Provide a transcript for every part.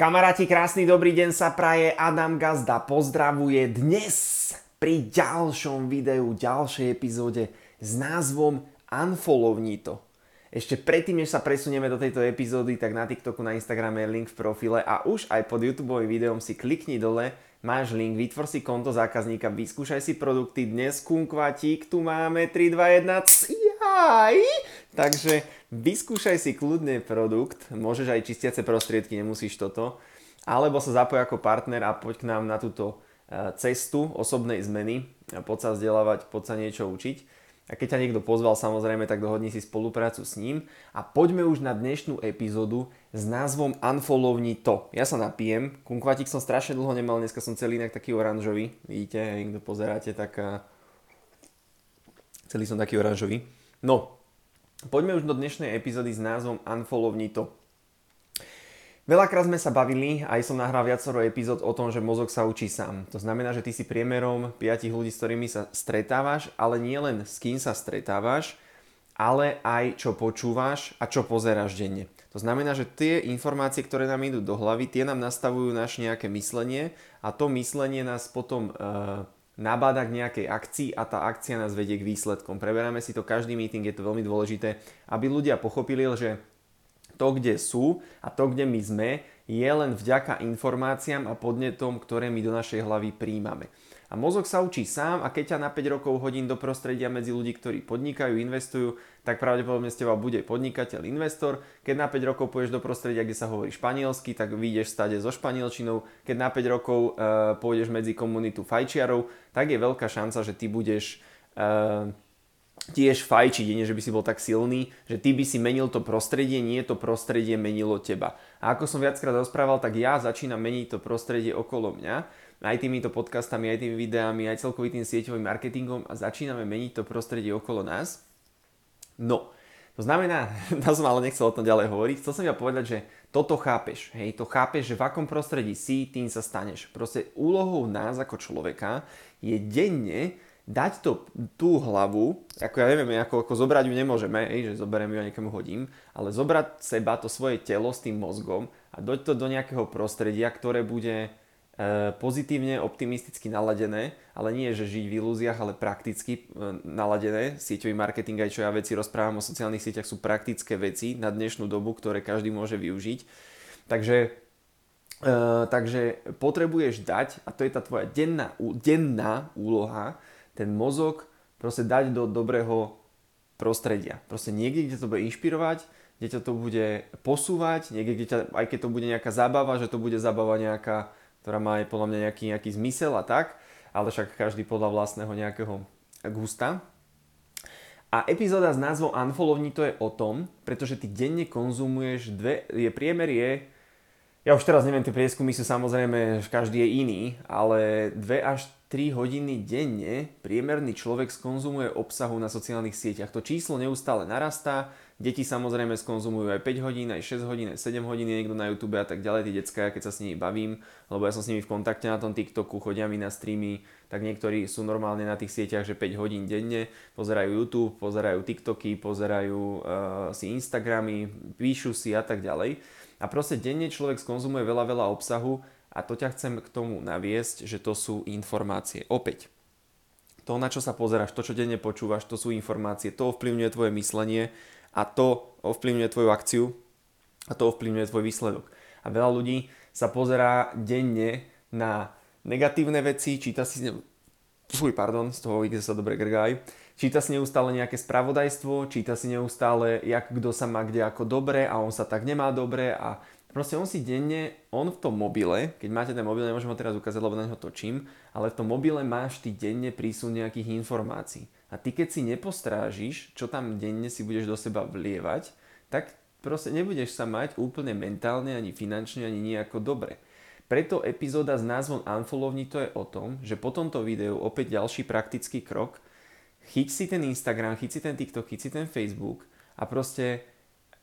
Kamaráti, krásny dobrý deň sa praje, Adam Gazda pozdravuje dnes pri ďalšom videu, ďalšej epizóde s názvom Unfollowni to. Ešte predtým, než sa presunieme do tejto epizódy, tak na TikToku, na Instagrame je link v profile a už aj pod YouTube videom si klikni dole, máš link, vytvor si konto zákazníka, vyskúšaj si produkty, dnes kunkvatík, tu máme 3, 2, 1, jaj! Takže vyskúšaj si kľudne produkt, môžeš aj čistiace prostriedky, nemusíš toto, alebo sa zapoj ako partner a poď k nám na túto e, cestu osobnej zmeny, poď sa vzdelávať, poď sa niečo učiť. A keď ťa niekto pozval, samozrejme, tak dohodni si spoluprácu s ním. A poďme už na dnešnú epizódu s názvom Unfollowni to. Ja sa napijem. Kunkvatík som strašne dlho nemal, dneska som celý inak taký oranžový. Vidíte, kto pozeráte, tak celý som taký oranžový. No, poďme už do dnešnej epizódy s názvom Unfollowni to. Veľakrát sme sa bavili, aj som nahral viacero epizód o tom, že mozog sa učí sám. To znamená, že ty si priemerom 5 ľudí, s ktorými sa stretávaš, ale nie len s kým sa stretávaš, ale aj čo počúvaš a čo pozeráš denne. To znamená, že tie informácie, ktoré nám idú do hlavy, tie nám nastavujú naše nejaké myslenie a to myslenie nás potom e, nabáda k nejakej akcii a tá akcia nás vedie k výsledkom. Preberáme si to každý meeting, je to veľmi dôležité, aby ľudia pochopili, že to, kde sú a to, kde my sme, je len vďaka informáciám a podnetom, ktoré my do našej hlavy príjmame. A mozog sa učí sám a keď ťa na 5 rokov hodín do prostredia medzi ľudí, ktorí podnikajú, investujú, tak pravdepodobne z teba bude podnikateľ, investor. Keď na 5 rokov pôjdeš do prostredia, kde sa hovorí španielsky, tak vyjdeš stade so španielčinou. Keď na 5 rokov e, pôjdeš medzi komunitu fajčiarov, tak je veľká šanca, že ty budeš e, tiež fajčiť, nie že by si bol tak silný, že ty by si menil to prostredie, nie to prostredie menilo teba. A ako som viackrát rozprával, tak ja začínam meniť to prostredie okolo mňa aj týmito podcastami, aj tými videami, aj celkovým sieťovým marketingom a začíname meniť to prostredie okolo nás. No, to znamená, to som ale nechcel o tom ďalej hovoriť, chcel som ja povedať, že toto chápeš, hej, to chápeš, že v akom prostredí si, tým sa staneš. Proste úlohou nás ako človeka je denne dať to, tú hlavu, ako ja neviem, ako, ako zobrať ju nemôžeme, hej, že zoberiem ju a niekomu hodím, ale zobrať seba, to svoje telo s tým mozgom a dať to do nejakého prostredia, ktoré bude E, pozitívne, optimisticky naladené, ale nie, že žiť v ilúziách, ale prakticky e, naladené. Sieťový marketing, aj čo ja veci rozprávam o sociálnych sieťach, sú praktické veci na dnešnú dobu, ktoré každý môže využiť. Takže, e, takže potrebuješ dať, a to je tá tvoja denná, denná úloha, ten mozog proste dať do dobrého prostredia. Proste niekde, kde to bude inšpirovať, kde ťa to bude posúvať, niekde, kde ťa, aj keď to bude nejaká zábava, že to bude zábava nejaká ktorá má aj podľa mňa nejaký, nejaký zmysel a tak, ale však každý podľa vlastného nejakého gusta. A epizóda s názvom Unfollowni to je o tom, pretože ty denne konzumuješ dve, je priemer je, ja už teraz neviem, tie prieskumy sú samozrejme, každý je iný, ale 2 až 3 hodiny denne priemerný človek skonzumuje obsahu na sociálnych sieťach. To číslo neustále narastá, deti samozrejme skonzumujú aj 5 hodín, aj 6 hodín, aj 7 hodín, niekto na YouTube a tak ďalej, tie detská, keď sa s nimi bavím, lebo ja som s nimi v kontakte na tom TikToku, chodia mi na streamy, tak niektorí sú normálne na tých sieťach, že 5 hodín denne, pozerajú YouTube, pozerajú TikToky, pozerajú uh, si Instagramy, píšu si a tak ďalej. A proste denne človek skonzumuje veľa, veľa obsahu a to ťa chcem k tomu naviesť, že to sú informácie. Opäť, to, na čo sa pozeráš, to, čo denne počúvaš, to sú informácie, to ovplyvňuje tvoje myslenie a to ovplyvňuje tvoju akciu a to ovplyvňuje tvoj výsledok. A veľa ľudí sa pozerá denne na negatívne veci, číta si... Fuj, pardon, z toho kde sa dobre grgaj. Číta si neustále nejaké spravodajstvo, číta si neustále, jak kto sa má kde ako dobre a on sa tak nemá dobre a Proste on si denne, on v tom mobile, keď máte ten mobil, nemôžem ho teraz ukázať, lebo na neho točím, ale v tom mobile máš ty denne prísun nejakých informácií. A ty keď si nepostrážiš, čo tam denne si budeš do seba vlievať, tak proste nebudeš sa mať úplne mentálne, ani finančne, ani nejako dobre. Preto epizóda s názvom Unfollowni to je o tom, že po tomto videu opäť ďalší praktický krok, chyť si ten Instagram, chyť si ten TikTok, chyť si ten Facebook a proste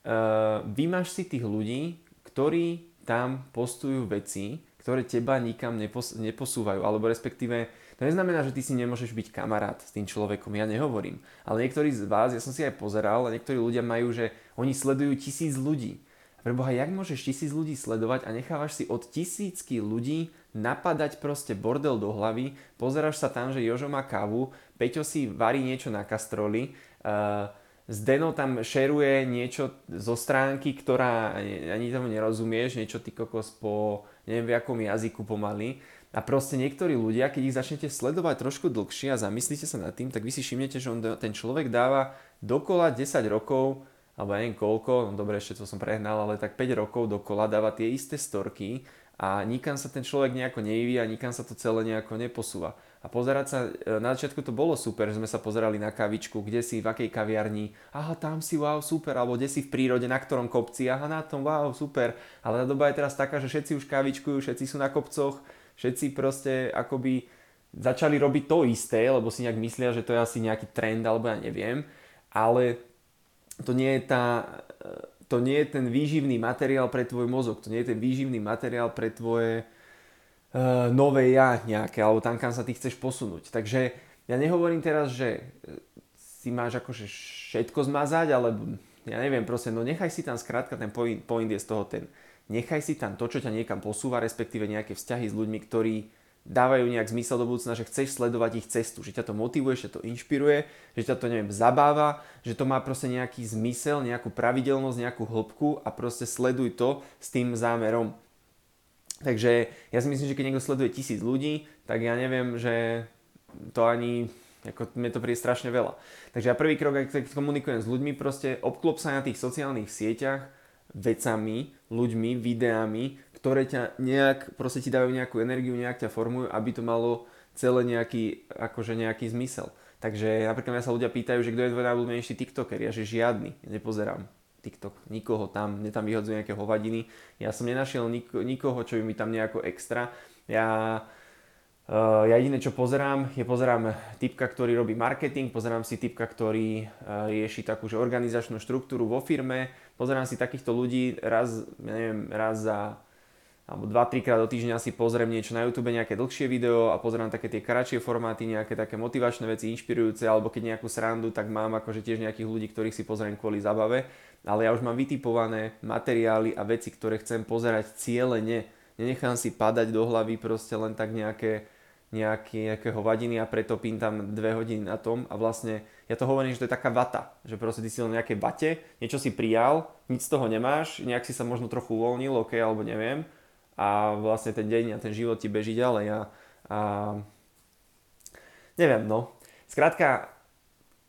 uh, vymaž si tých ľudí, ktorí tam postujú veci, ktoré teba nikam nepos- neposúvajú, alebo respektíve to neznamená, že ty si nemôžeš byť kamarát s tým človekom, ja nehovorím. Ale niektorí z vás, ja som si aj pozeral, a niektorí ľudia majú, že oni sledujú tisíc ľudí. Preboha, jak môžeš tisíc ľudí sledovať a nechávaš si od tisícky ľudí napadať proste bordel do hlavy, pozeráš sa tam, že Jožo má kávu, Peťo si varí niečo na kastroli, uh, Zdeno tam šeruje niečo zo stránky, ktorá ani tomu nerozumieš, niečo ty kokos po neviem v akom jazyku pomaly. A proste niektorí ľudia, keď ich začnete sledovať trošku dlhšie a zamyslíte sa nad tým, tak vy si všimnete, že on, ten človek dáva dokola 10 rokov, alebo neviem koľko, no dobre, ešte to som prehnal, ale tak 5 rokov dokola dáva tie isté storky a nikam sa ten človek nejako nevyvíja, nikam sa to celé nejako neposúva. A pozerať sa, e, na začiatku to bolo super, že sme sa pozerali na kavičku, kde si, v akej kaviarni, aha, tam si, wow, super, alebo kde si v prírode, na ktorom kopci, aha, na tom, wow, super. Ale tá doba je teraz taká, že všetci už kavičkujú, všetci sú na kopcoch, všetci proste akoby začali robiť to isté, lebo si nejak myslia, že to je asi nejaký trend, alebo ja neviem, ale to nie je tá, e, to nie je ten výživný materiál pre tvoj mozog, to nie je ten výživný materiál pre tvoje, uh, nové ja nejaké, alebo tam, kam sa ty chceš posunúť. Takže ja nehovorím teraz, že e, si máš akože všetko zmazať, alebo ja neviem, proste, no nechaj si tam skrátka, ten point, point je z toho ten, nechaj si tam to, čo ťa niekam posúva, respektíve nejaké vzťahy s ľuďmi, ktorí dávajú nejak zmysel do budúcna, že chceš sledovať ich cestu, že ťa to motivuje, že to inšpiruje, že ťa to, neviem, zabáva, že to má proste nejaký zmysel, nejakú pravidelnosť, nejakú hĺbku a proste sleduj to s tým zámerom. Takže ja si myslím, že keď niekto sleduje tisíc ľudí, tak ja neviem, že to ani, ako mne to príde strašne veľa. Takže ja prvý krok, keď komunikujem s ľuďmi, proste obklop sa na tých sociálnych sieťach vecami, ľuďmi, videami, ktoré ťa nejak, proste ti dávajú nejakú energiu, nejak ťa formujú, aby to malo celé nejaký, akože nejaký zmysel. Takže napríklad mňa sa ľudia pýtajú, že kto je tvoj najobľúbenejší TikToker, ja že žiadny, ja nepozerám TikTok, nikoho tam, mne tam vyhodzujú nejaké hovadiny. Ja som nenašiel nik- nikoho, čo by mi tam nejako extra. Ja, uh, ja jediné, čo pozerám, je pozerám typka, ktorý robí marketing, pozerám si typka, ktorý uh, rieši takú že organizačnú štruktúru vo firme, pozerám si takýchto ľudí raz, neviem, raz za alebo 2-3 krát do týždňa si pozriem niečo na YouTube, nejaké dlhšie video a pozerám také tie kratšie formáty, nejaké také motivačné veci, inšpirujúce, alebo keď nejakú srandu, tak mám akože tiež nejakých ľudí, ktorých si pozriem kvôli zabave ale ja už mám vytipované materiály a veci, ktoré chcem pozerať cieľene. Nenechám si padať do hlavy proste len tak nejaké, nejaké, nejaké hovadiny a pretopím tam dve hodiny na tom a vlastne ja to hovorím, že to je taká vata, že proste ty si len nejaké vate, niečo si prijal, nič z toho nemáš, nejak si sa možno trochu uvoľnil, ok, alebo neviem a vlastne ten deň a ten život ti beží ďalej a, a neviem, no. Skrátka,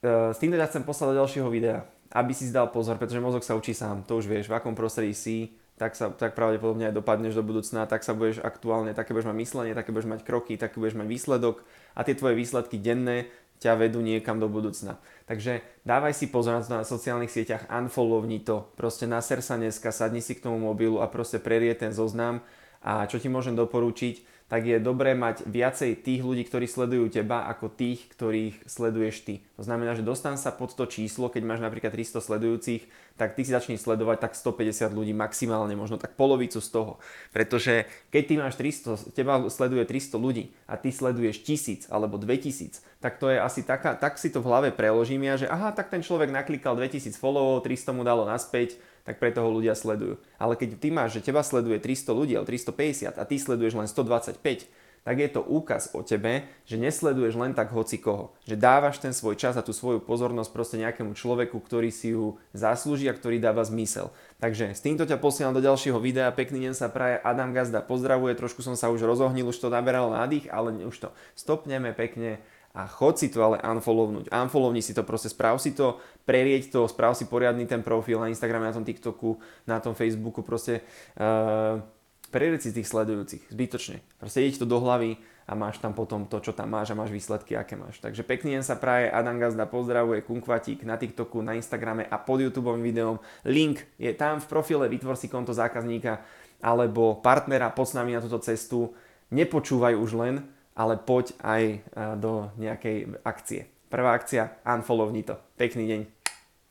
e, s týmto ťa chcem poslať do ďalšieho videa aby si zdal pozor, pretože mozog sa učí sám, to už vieš, v akom prostredí si, tak, sa, tak pravdepodobne aj dopadneš do budúcna, tak sa budeš aktuálne, také budeš mať myslenie, také budeš mať kroky, také budeš mať výsledok a tie tvoje výsledky denné ťa vedú niekam do budúcna. Takže dávaj si pozor na to na sociálnych sieťach, unfollowni to, proste naser sa dneska, sadni si k tomu mobilu a proste prerie ten zoznam a čo ti môžem doporučiť, tak je dobré mať viacej tých ľudí, ktorí sledujú teba, ako tých, ktorých sleduješ ty. To znamená, že dostan sa pod to číslo, keď máš napríklad 300 sledujúcich, tak ty si začni sledovať tak 150 ľudí maximálne, možno tak polovicu z toho. Pretože keď ty máš 300, teba sleduje 300 ľudí a ty sleduješ 1000 alebo 2000, tak to je asi taká, tak si to v hlave preložím ja, že aha, tak ten človek naklikal 2000 followov, 300 mu dalo naspäť, tak preto ho ľudia sledujú. Ale keď ty máš, že teba sleduje 300 ľudí, alebo 350 a ty sleduješ len 125, tak je to úkaz o tebe, že nesleduješ len tak hoci koho. Že dávaš ten svoj čas a tú svoju pozornosť proste nejakému človeku, ktorý si ju zaslúži a ktorý dáva zmysel. Takže s týmto ťa posielam do ďalšieho videa. Pekný deň sa praje. Adam Gazda pozdravuje. Trošku som sa už rozohnil, už to naberalo nádych, ale už to stopneme pekne a chod si to ale unfollownúť. Unfollowni si to proste, správ si to, prerieť to, správ si poriadny ten profil na Instagrame, na tom TikToku, na tom Facebooku, proste uh, prerieť si tých sledujúcich, zbytočne. Proste ideš to do hlavy a máš tam potom to, čo tam máš a máš výsledky, aké máš. Takže pekný deň sa praje, Adam Gazda pozdravuje, Kunkvatík na TikToku, na Instagrame a pod YouTube videom. Link je tam v profile, vytvor si konto zákazníka alebo partnera, poď s nami na túto cestu. Nepočúvaj už len, ale poď aj do nejakej akcie. Prvá akcia, unfollowni to. Pekný deň.